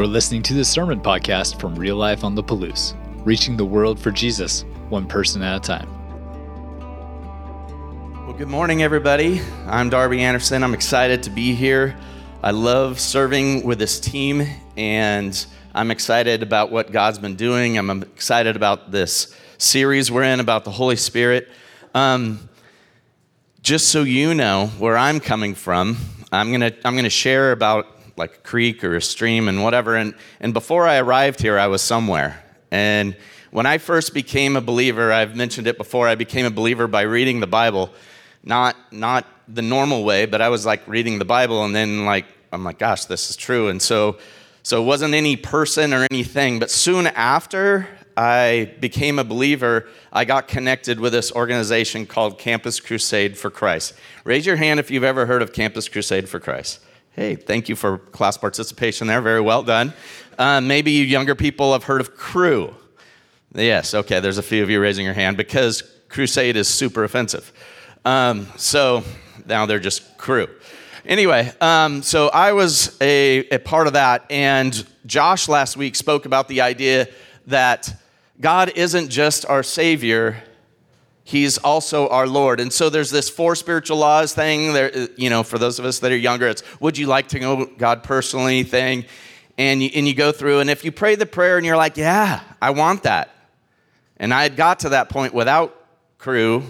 You're listening to the Sermon Podcast from Real Life on the Palouse, reaching the world for Jesus, one person at a time. Well, good morning, everybody. I'm Darby Anderson. I'm excited to be here. I love serving with this team, and I'm excited about what God's been doing. I'm excited about this series we're in about the Holy Spirit. Um, just so you know where I'm coming from, I'm gonna I'm gonna share about like a creek or a stream and whatever. And, and before I arrived here, I was somewhere. And when I first became a believer, I've mentioned it before, I became a believer by reading the Bible. Not, not the normal way, but I was like reading the Bible and then like, I'm like, gosh, this is true. And so, so it wasn't any person or anything. But soon after I became a believer, I got connected with this organization called Campus Crusade for Christ. Raise your hand if you've ever heard of Campus Crusade for Christ. Hey, thank you for class participation there. Very well done. Uh, maybe you younger people have heard of Cru. Yes, okay, there's a few of you raising your hand because crusade is super offensive. Um, so now they're just Cru. Anyway, um, so I was a, a part of that, and Josh last week spoke about the idea that God isn't just our Savior, He's also our Lord. And so there's this four spiritual laws thing. There, you know, for those of us that are younger, it's would you like to know God personally thing. And you, and you go through, and if you pray the prayer and you're like, yeah, I want that. And I had got to that point without Cru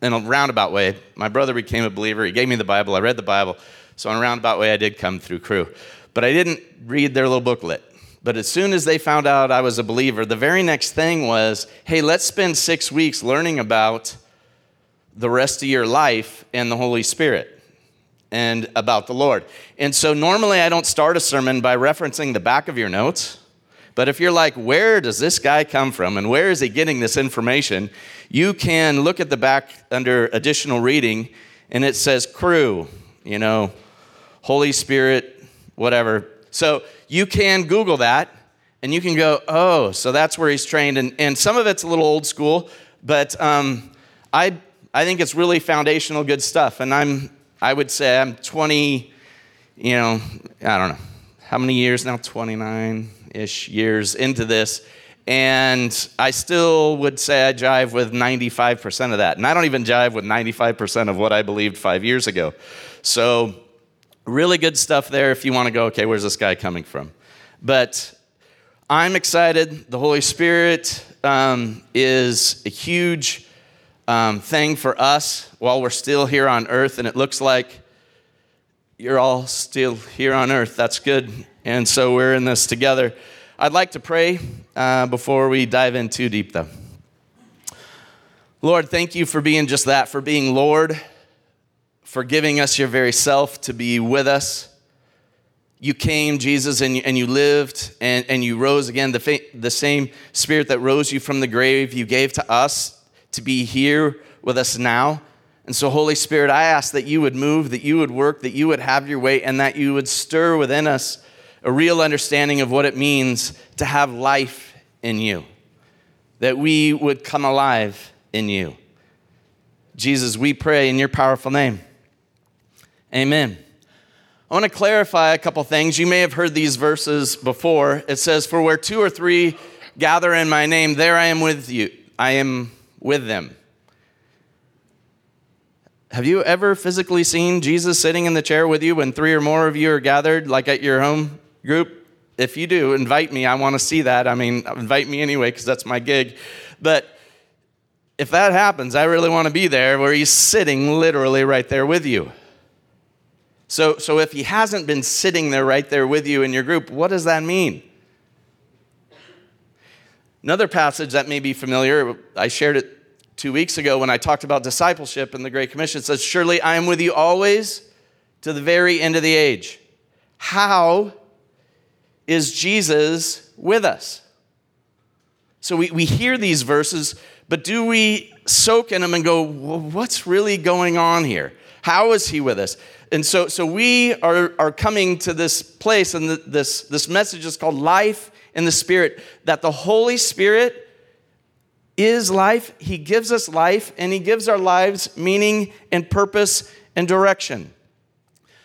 in a roundabout way. My brother became a believer. He gave me the Bible. I read the Bible. So in a roundabout way, I did come through Cru, But I didn't read their little booklet. But as soon as they found out I was a believer, the very next thing was hey, let's spend six weeks learning about the rest of your life and the Holy Spirit and about the Lord. And so normally I don't start a sermon by referencing the back of your notes. But if you're like, where does this guy come from and where is he getting this information? You can look at the back under additional reading and it says Cru, you know, Holy Spirit, whatever. So you can Google that and you can go, oh, so that's where he's trained. And, and some of it's a little old school, but um, I, I think it's really foundational good stuff. And I'm, I would say I'm 20, you know, I don't know, how many years now? 29 ish years into this. And I still would say I jive with 95% of that. And I don't even jive with 95% of what I believed five years ago. So, really good stuff there if you want to go, okay, where's this guy coming from? But I'm excited. The Holy Spirit um, is a huge um, thing for us while we're still here on earth, and it looks like you're all still here on earth. That's good. And so we're in this together. I'd like to pray uh, before we dive in too deep, though. Lord, thank you for being just that, for being Lord, for giving us your very self to be with us you came, Jesus, and you, and you lived and, and you rose again. The, fa- the same spirit that rose you from the grave, you gave to us to be here with us now. And so, Holy Spirit, I ask that you would move, that you would work, that you would have your way, and that you would stir within us a real understanding of what it means to have life in you, that we would come alive in you. Jesus, we pray in your powerful name. Amen. I want to clarify a couple things. You may have heard these verses before. It says, For where two or three gather in my name, there I am with you. I am with them. Have you ever physically seen Jesus sitting in the chair with you when three or more of you are gathered, like at your home group? If you do, invite me. I want to see that. I mean, invite me anyway, because that's my gig. But if that happens, I really want to be there where he's sitting literally right there with you. So, so if he hasn't been sitting there right there with you in your group, what does that mean? Another passage that may be familiar, I shared it two weeks ago when I talked about discipleship in the Great Commission. It says, Surely I am with you always to the very end of the age. How is Jesus with us? So we, we hear these verses, but do we soak in them and go, well, what's really going on here? How is he with us? And so, so we are, are coming to this place, and the, this, this message is called Life in the Spirit, that the Holy Spirit is life. He gives us life, and He gives our lives meaning and purpose and direction.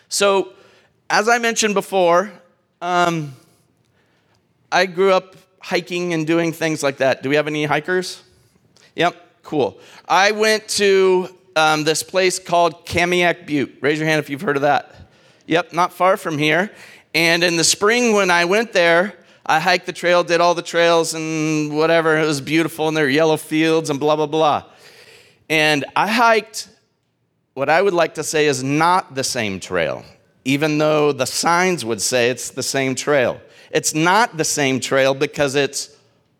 So, as I mentioned before, um, I grew up hiking and doing things like that. Do we have any hikers? Yep, cool. I went to um, this place called Kamiak Butte. Raise your hand if you've heard of that. Yep, not far from here. And in the spring, when I went there, I hiked the trail, did all the trails and whatever. It was beautiful, and there were yellow fields and blah, blah, blah. And I hiked what I would like to say is not the same trail, even though the signs would say it's the same trail. It's not the same trail because it's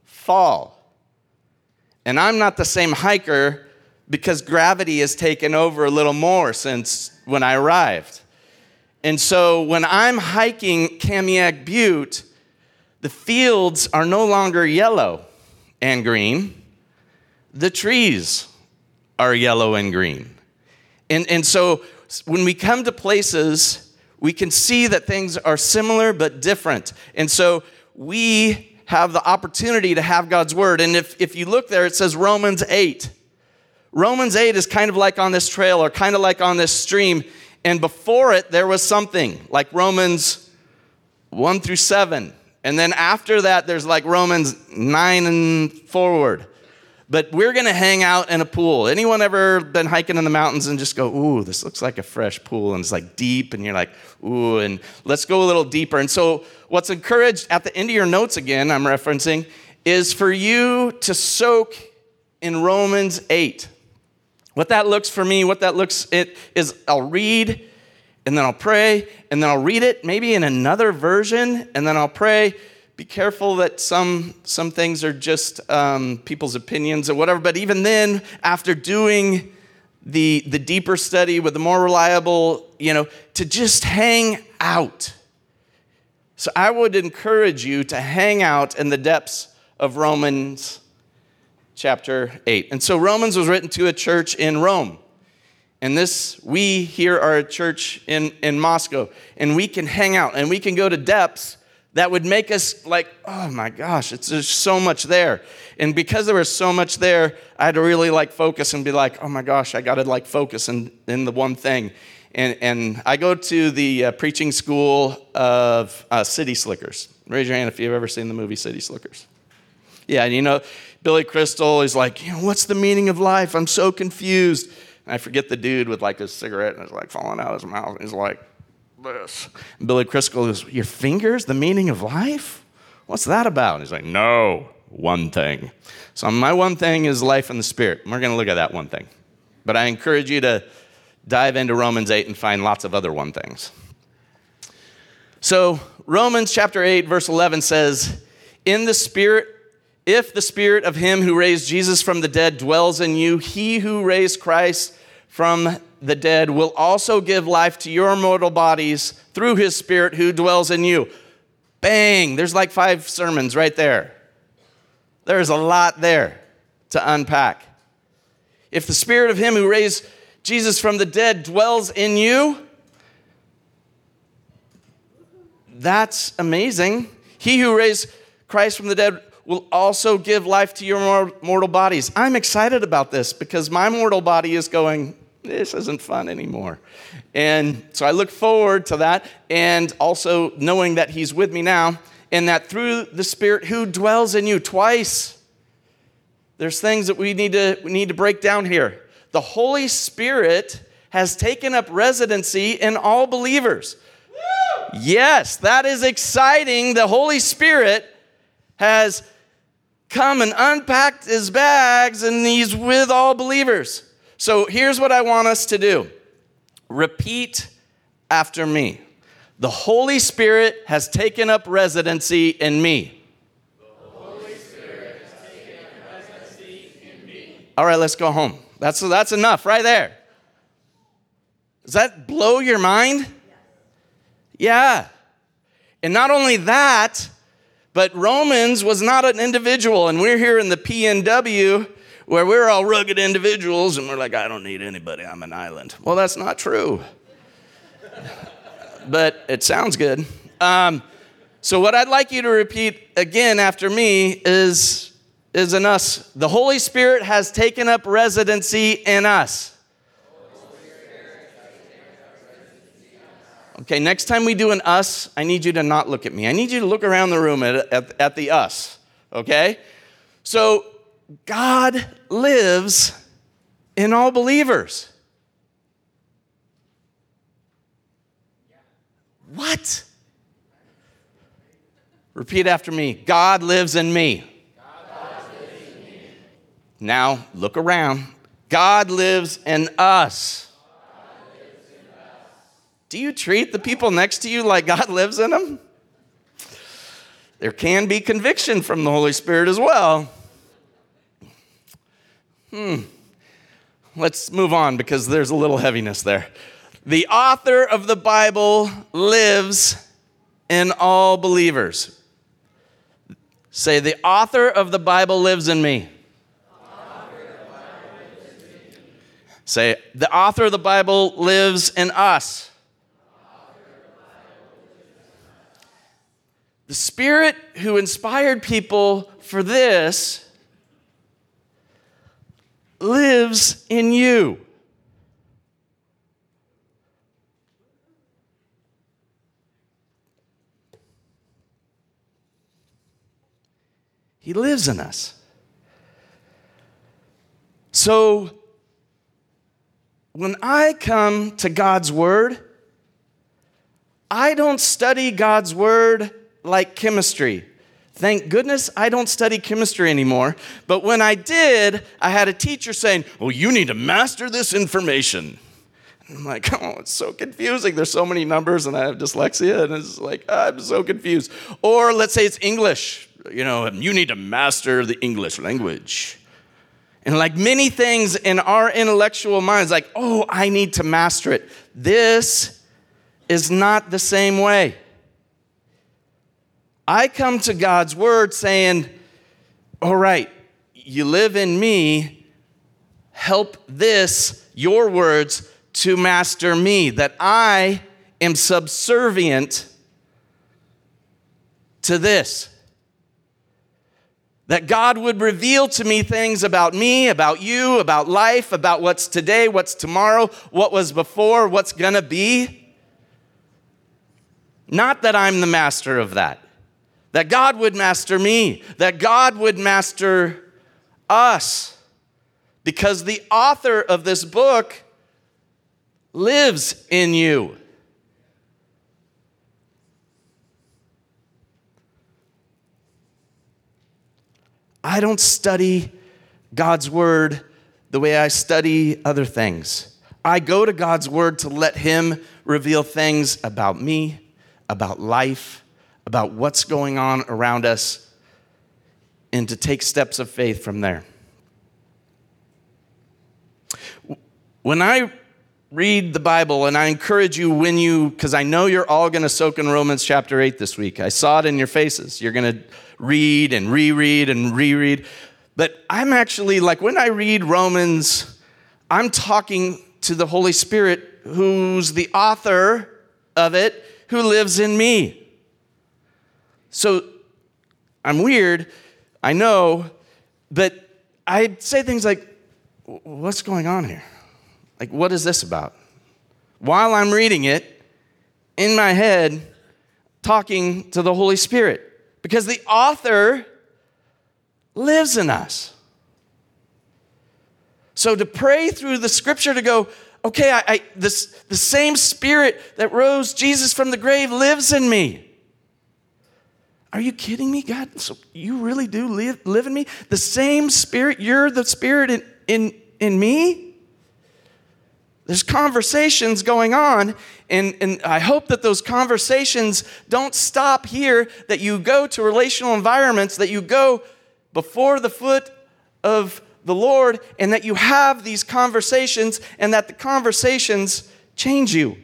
fall. And I'm not the same hiker because gravity has taken over a little more since when I arrived. And so when I'm hiking Kamiak Butte, the fields are no longer yellow and green, the trees are yellow and green. And, and so when we come to places, we can see that things are similar but different. And so we have the opportunity to have God's word. And if, if you look there, it says Romans 8. Romans 8 is kind of like on this trail or kind of like on this stream. And before it, there was something like Romans 1 through 7. And then after that, there's like Romans 9 and forward. But we're gonna hang out in a pool. Anyone ever been hiking in the mountains and just go, ooh, this looks like a fresh pool, and it's like deep, and you're like, ooh, and let's go a little deeper. And so, what's encouraged at the end of your notes again, I'm referencing, is for you to soak in Romans 8. What that looks for me, what that looks it is I'll read and then I'll pray and then I'll read it maybe in another version and then I'll pray. Be careful that some some things are just um, people's opinions or whatever. But even then, after doing the the deeper study with the more reliable, you know, to just hang out. So I would encourage you to hang out in the depths of Romans chapter 8. And so Romans was written to a church in Rome. And this, we here are a church in, in Moscow, and we can hang out and we can go to depths that would make us like, oh my gosh, it's there's so much there. And because there was so much there, I had to really like focus and be like, oh my gosh, I got to like focus in, in the one thing. And, and I go to the uh, preaching school of uh, City Slickers. Raise your hand if you've ever seen the movie City Slickers. Yeah, and you know, Billy Crystal is like, you know, what's the meaning of life? I'm so confused. And I forget the dude with like his cigarette and it's like falling out of his mouth. He's like, this. And Billy Crystal is, Your fingers, the meaning of life? What's that about? And he's like, No, one thing. So my one thing is life in the spirit. And We're going to look at that one thing. But I encourage you to dive into Romans 8 and find lots of other one things. So, Romans chapter 8, verse 11 says, In the spirit if the spirit of him who raised Jesus from the dead dwells in you, he who raised Christ from the dead will also give life to your mortal bodies through his spirit who dwells in you. Bang! There's like five sermons right there. There's a lot there to unpack. If the spirit of him who raised Jesus from the dead dwells in you, that's amazing. He who raised Christ from the dead will also give life to your mortal bodies. I'm excited about this because my mortal body is going, this isn't fun anymore. And so I look forward to that and also knowing that He's with me now and that through the Spirit who dwells in you twice. There's things that we need to, we need to break down here. The Holy Spirit has taken up residency in all believers. Yes, that is exciting. The Holy Spirit has come and unpacked his bags and he's with all believers. So here's what I want us to do repeat after me. The Holy Spirit has taken up residency in me. All right, let's go home. That's, that's enough right there. Does that blow your mind? Yeah. And not only that, but Romans was not an individual, and we're here in the PNW where we're all rugged individuals and we're like, I don't need anybody, I'm an island. Well, that's not true. but it sounds good. Um, so, what I'd like you to repeat again after me is, is in us. The Holy Spirit has taken up residency in us. Okay, next time we do an us, I need you to not look at me. I need you to look around the room at, at, at the us, okay? So, God lives in all believers. What? Repeat after me God lives in me. Now, look around. God lives in us. Do you treat the people next to you like God lives in them? There can be conviction from the Holy Spirit as well. Hmm. Let's move on because there's a little heaviness there. The author of the Bible lives in all believers. Say, the author of the Bible lives in me. Say, the author of the Bible lives in us. The Spirit who inspired people for this lives in you. He lives in us. So, when I come to God's Word, I don't study God's Word like chemistry. Thank goodness I don't study chemistry anymore. But when I did, I had a teacher saying, Well, you need to master this information. And I'm like, Oh, it's so confusing. There's so many numbers, and I have dyslexia, and it's like, I'm so confused. Or let's say it's English. You know, you need to master the English language. And like many things in our intellectual minds, like, oh, I need to master it. This is not the same way. I come to God's word saying, All right, you live in me, help this, your words, to master me, that I am subservient to this. That God would reveal to me things about me, about you, about life, about what's today, what's tomorrow, what was before, what's gonna be. Not that I'm the master of that that God would master me, that God would master us. Because the author of this book lives in you. I don't study God's word the way I study other things. I go to God's word to let Him reveal things about me, about life, about what's going on around us and to take steps of faith from there. When I read the Bible, and I encourage you when you, because I know you're all going to soak in Romans chapter 8 this week. I saw it in your faces. You're going to read and reread and reread. But I'm actually, like, when I read Romans, I'm talking to the Holy Spirit, who's the author of it, who lives in me. So I'm weird, I know, but I say things like, What's going on here? Like, what is this about? While I'm reading it, in my head, talking to the Holy Spirit, because the author lives in us. So to pray through the scripture to go, okay, I, I, this, the same spirit that rose Jesus from the grave lives in me. Are you kidding me, God? So you really do live, live in me? The same spirit, you're the spirit in, in, in me? There's conversations going on, and, and I hope that those conversations don't stop here, that you go to relational environments, that you go before the foot of the Lord, and that you have these conversations, and that the conversations change you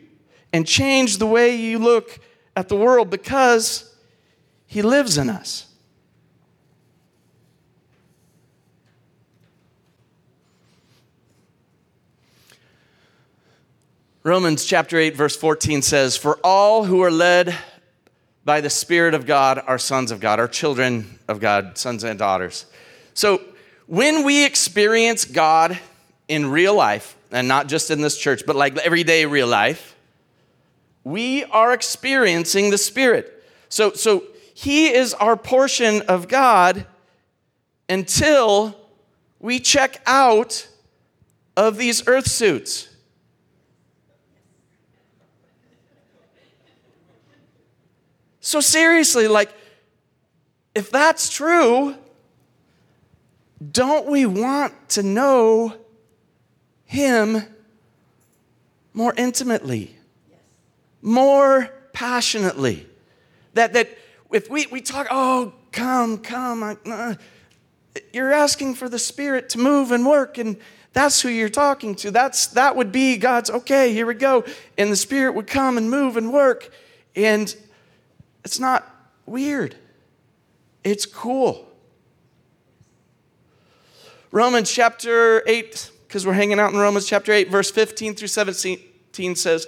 and change the way you look at the world because he lives in us. Romans chapter 8, verse 14 says, For all who are led by the Spirit of God are sons of God, are children of God, sons and daughters. So when we experience God in real life, and not just in this church, but like everyday real life, we are experiencing the Spirit. So, so He is our portion of God until we check out of these earth suits. So, seriously, like, if that's true, don't we want to know Him more intimately, more passionately? That, that if we, we talk, oh, come, come, I, uh, you're asking for the Spirit to move and work, and that's who you're talking to. That's, that would be God's, okay, here we go. And the Spirit would come and move and work. And it's not weird, it's cool. Romans chapter 8, because we're hanging out in Romans chapter 8, verse 15 through 17 says,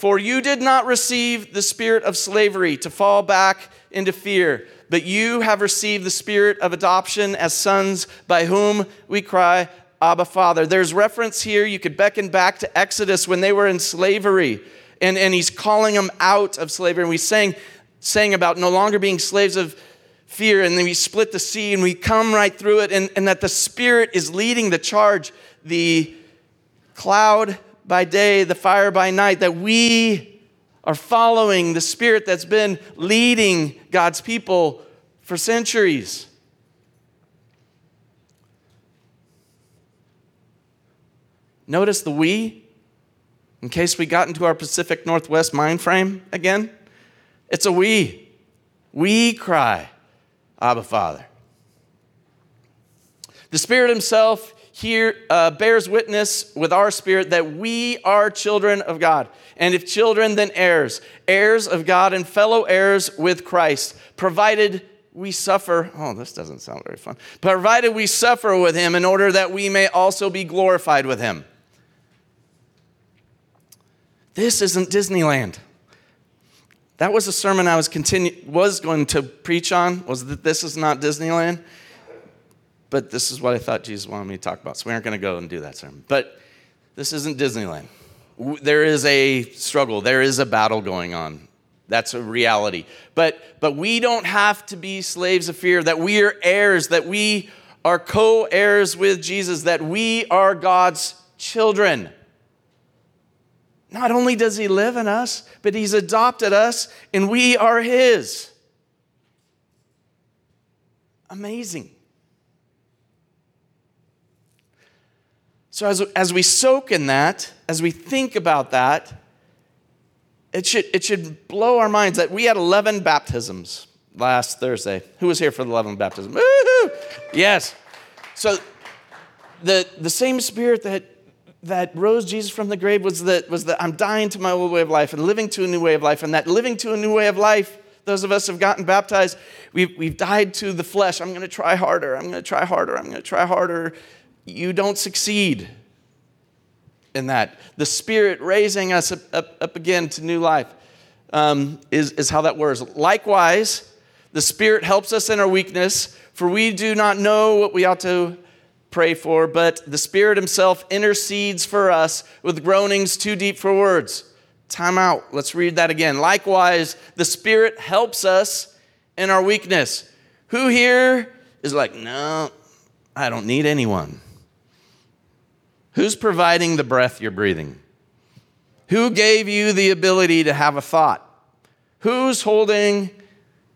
For you did not receive the spirit of slavery to fall back into fear, but you have received the spirit of adoption as sons by whom we cry, Abba, Father. There's reference here. You could beckon back to Exodus when they were in slavery, and, and he's calling them out of slavery. And we sang, sang about no longer being slaves of fear, and then we split the sea and we come right through it, and, and that the Spirit is leading the charge, the cloud by day, the fire by night, that we are following the Spirit that's been leading God's people for centuries. Notice the we, in case we got into our Pacific Northwest mind frame again. It's a we. We cry. Abba, Father. The Spirit Himself here uh, bears witness with our spirit that we are children of God. And if children, then heirs, heirs of God and fellow heirs with Christ, provided we suffer. Oh, this doesn't sound very fun. Provided we suffer with Him in order that we may also be glorified with Him. This isn't Disneyland. That was a sermon I was continue, was going to preach on, was that this is not Disneyland. But this is what I thought Jesus wanted me to talk about. So we aren't going to go and do that sermon. But this isn't Disneyland. There is a struggle, there is a battle going on. That's a reality. But, but we don't have to be slaves of fear, that we are heirs, that we are co heirs with Jesus, that we are God's children. Not only does He live in us, but He's adopted us and we are His. Amazing. So, as, as we soak in that, as we think about that, it should, it should blow our minds that we had 11 baptisms last Thursday. Who was here for the 11 baptism? Woo-hoo! Yes. So, the, the same spirit that that rose Jesus from the grave was that, was that I'm dying to my old way of life and living to a new way of life. And that living to a new way of life, those of us have gotten baptized, we've, we've died to the flesh. I'm going to try harder. I'm going to try harder. I'm going to try harder. You don't succeed in that. The Spirit raising us up, up, up again to new life um, is, is how that works. Likewise, the Spirit helps us in our weakness, for we do not know what we ought to pray for, but the Spirit Himself intercedes for us with groanings too deep for words. Time out. Let's read that again. Likewise, the Spirit helps us in our weakness. Who here is like, no, I don't need anyone? Who's providing the breath you're breathing? Who gave you the ability to have a thought? Who's holding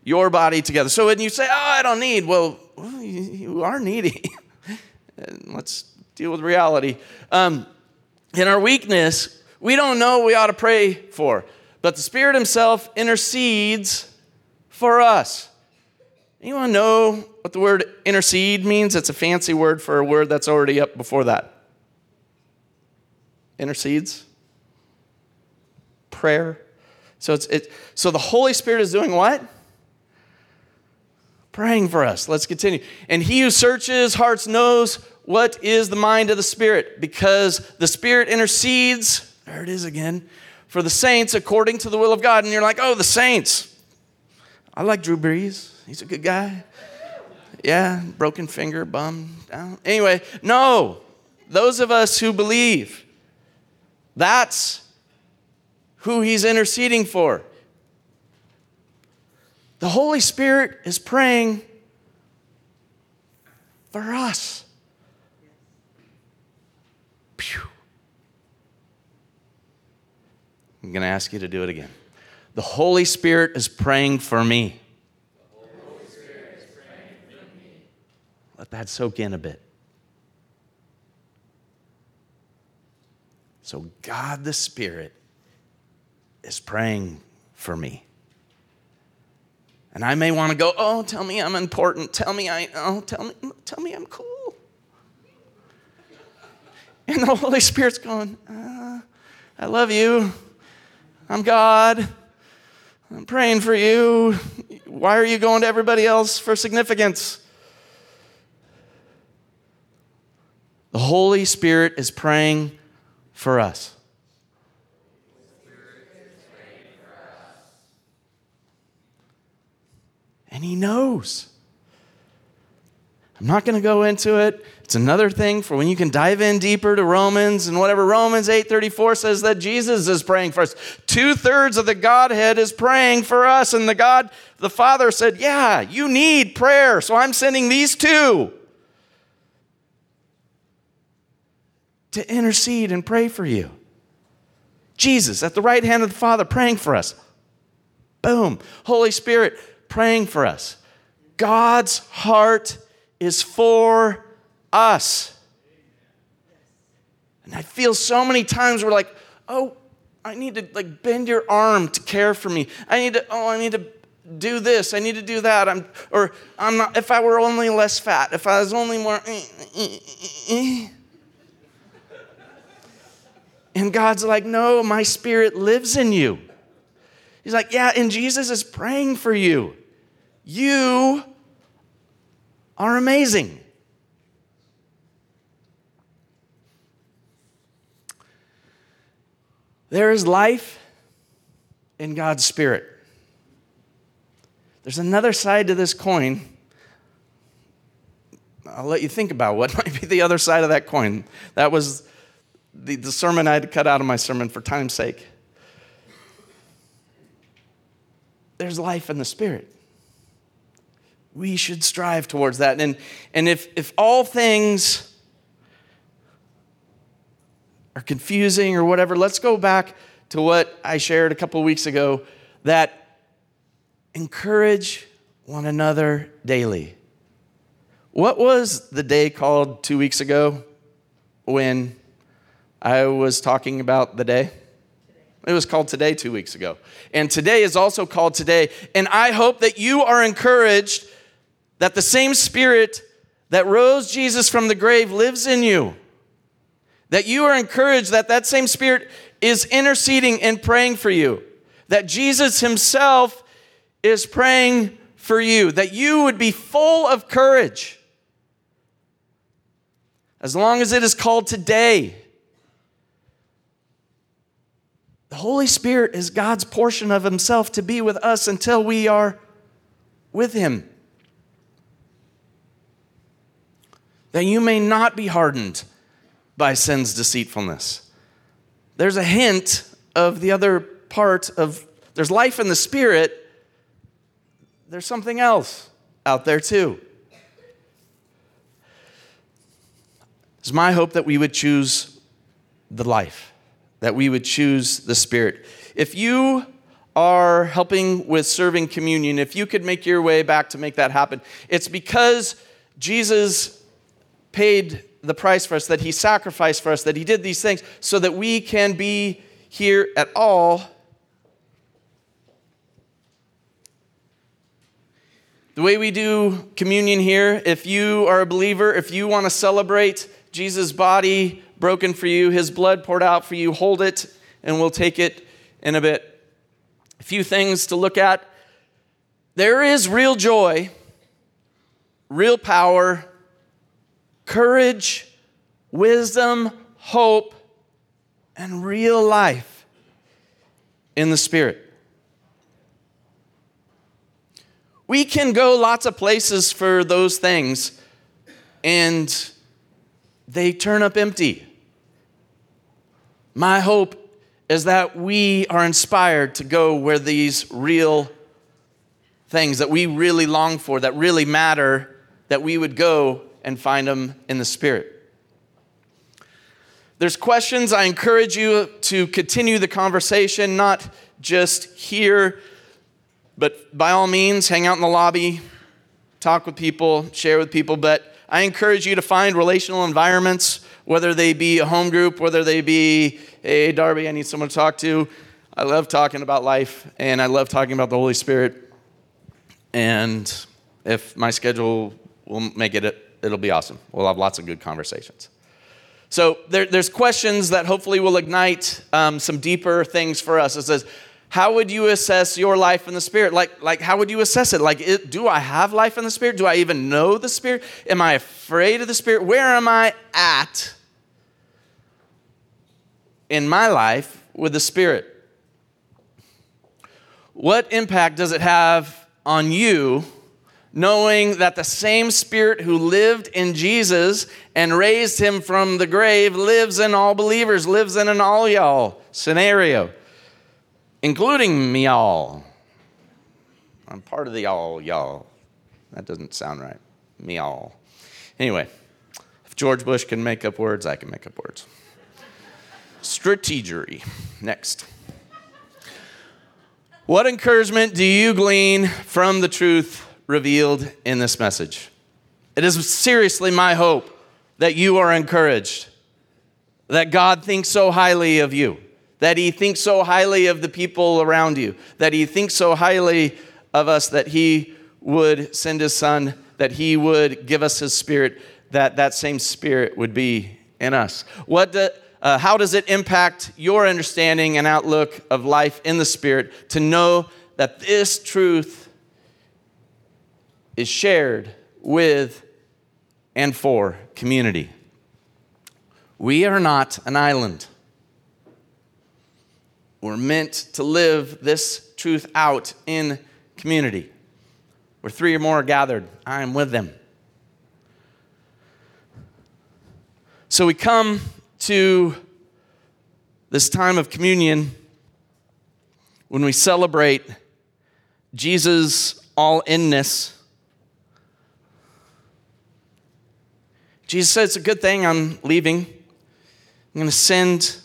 your body together? So when you say, oh, I don't need, well, you are needy. let's deal with reality. Um, in our weakness, we don't know we ought to pray for, but the Spirit Himself intercedes for us. Anyone know what the word intercede means? It's a fancy word for a word that's already up before that. Intercedes. Prayer. So it's it, so the Holy Spirit is doing what? Praying for us. Let's continue. And he who searches hearts knows what is the mind of the Spirit? Because the Spirit intercedes, there it is again, for the saints according to the will of God. And you're like, oh, the saints. I like Drew Brees. He's a good guy. Yeah, broken finger, bum down. Anyway, no. Those of us who believe, that's who he's interceding for. The Holy Spirit is praying for us. Pew. I'm going to ask you to do it again. The Holy Spirit is praying for me. Let that soak in a bit. So, God the Spirit is praying for me. And I may want to go, oh, tell me I'm important. Tell me I, oh, tell me, tell me I'm cool. And the Holy Spirit's going, uh, I love you. I'm God. I'm praying for you. Why are you going to everybody else for significance? The Holy Spirit is praying for us. And He knows. I'm not going to go into it. It's another thing for when you can dive in deeper to Romans and whatever Romans 8:34 says that Jesus is praying for us. Two thirds of the Godhead is praying for us, and the God, the Father said, "Yeah, you need prayer, so I'm sending these two to intercede and pray for you." Jesus at the right hand of the Father praying for us. Boom. Holy Spirit praying for us. God's heart is for us. And I feel so many times we're like, oh, I need to like bend your arm to care for me. I need to, oh, I need to do this. I need to do that. I'm, or I'm not, if I were only less fat, if I was only more. Eh, eh, eh, and God's like, no, my spirit lives in you. He's like, yeah, and Jesus is praying for you. You are amazing. There is life in God's Spirit. There's another side to this coin. I'll let you think about what might be the other side of that coin. That was the, the sermon I had to cut out of my sermon for time's sake. There's life in the Spirit. We should strive towards that. And, and if, if all things are confusing or whatever, let's go back to what I shared a couple weeks ago that encourage one another daily. What was the day called two weeks ago when I was talking about the day? It was called Today two weeks ago. And today is also called Today. And I hope that you are encouraged that the same Spirit that rose Jesus from the grave lives in you that you are encouraged that that same Spirit is interceding and praying for you, that Jesus Himself is praying for you, that you would be full of courage. As long as it is called today, the Holy Spirit is God's portion of Himself to be with us until we are with Him. That you may not be hardened by sin's deceitfulness. There's a hint of the other part of there's life in the spirit. There's something else out there too. It's my hope that we would choose the life, that we would choose the spirit. If you are helping with serving communion, if you could make your way back to make that happen, it's because Jesus paid the price for us, that He sacrificed for us, that He did these things so that we can be here at all. The way we do communion here, if you are a believer, if you want to celebrate Jesus' body broken for you, His blood poured out for you, hold it, and we'll take it in a bit. A few things to look at. There is real joy, real power, courage, wisdom, hope, and real life in the Spirit. We can go lots of places for those things, and they turn up empty. My hope is that we are inspired to go where these real things that we really long for, that really matter, that we would go and find them in the Spirit. There's questions. I encourage you to continue the conversation, not just here, but by all means, hang out in the lobby, talk with people, share with people. But I encourage you to find relational environments, whether they be a home group, whether they be, hey, Darby, I need someone to talk to. I love talking about life, and I love talking about the Holy Spirit. And if my schedule will make it, it'll be awesome. We'll have lots of good conversations. So there, there's questions that hopefully will ignite um, some deeper things for us. It says, how would you assess your life in the Spirit? Like, like how would you assess it? Like, it, do I have life in the Spirit? Do I even know the Spirit? Am I afraid of the Spirit? Where am I at in my life with the Spirit? What impact does it have on you knowing that the same Spirit who lived in Jesus and raised him from the grave lives in all believers, lives in an all y'all scenario, including me all. I'm part of the all y'all. That doesn't sound right. Me all. Anyway, if George Bush can make up words, I can make up words. Strategery. Next. What encouragement do you glean from the truth revealed in this message. It is seriously my hope that you are encouraged, that God thinks so highly of you, that He thinks so highly of the people around you, that He thinks so highly of us that He would send His Son, that He would give us His Spirit, that that same Spirit would be in us. What do, uh, how does it impact your understanding and outlook of life in the Spirit to know that this truth is shared with and for community. We are not an island. We're meant to live this truth out in community. Where three or more are gathered, I am with them. So we come to this time of communion when we celebrate Jesus' all inness Jesus said, It's a good thing I'm leaving. I'm going to send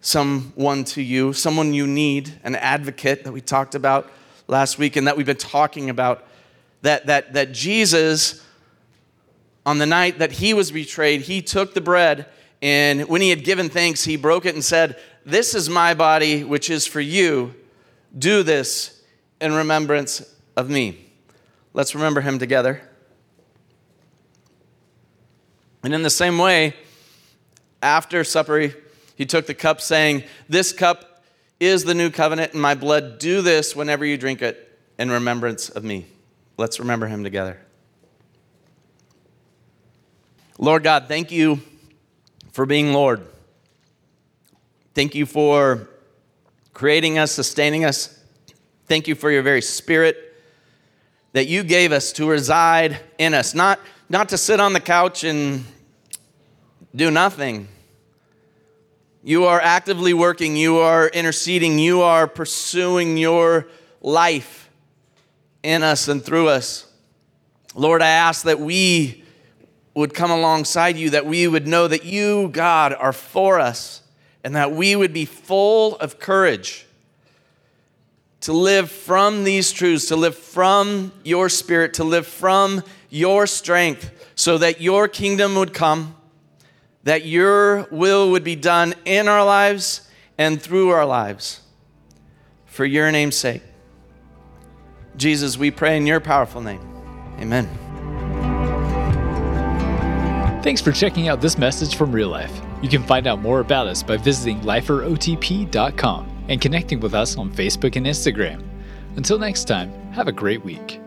someone to you, someone you need, an advocate that we talked about last week and that we've been talking about. That, that, that Jesus, on the night that he was betrayed, he took the bread and when he had given thanks, he broke it and said, This is my body, which is for you. Do this in remembrance of me. Let's remember him together. And in the same way, after supper, he took the cup, saying, This cup is the new covenant in my blood. Do this whenever you drink it in remembrance of me. Let's remember him together. Lord God, thank you for being Lord. Thank you for creating us, sustaining us. Thank you for your very spirit that you gave us to reside in us, not not to sit on the couch and do nothing. You are actively working, you are interceding, you are pursuing your life in us and through us. Lord, I ask that we would come alongside you, that we would know that you, God, are for us, and that we would be full of courage to live from these truths, to live from your spirit, to live from your strength, so that your kingdom would come, that your will would be done in our lives and through our lives. For your name's sake. Jesus, we pray in your powerful name. Amen. Thanks for checking out this message from Real Life. You can find out more about us by visiting liferotp.com and connecting with us on Facebook and Instagram. Until next time, have a great week.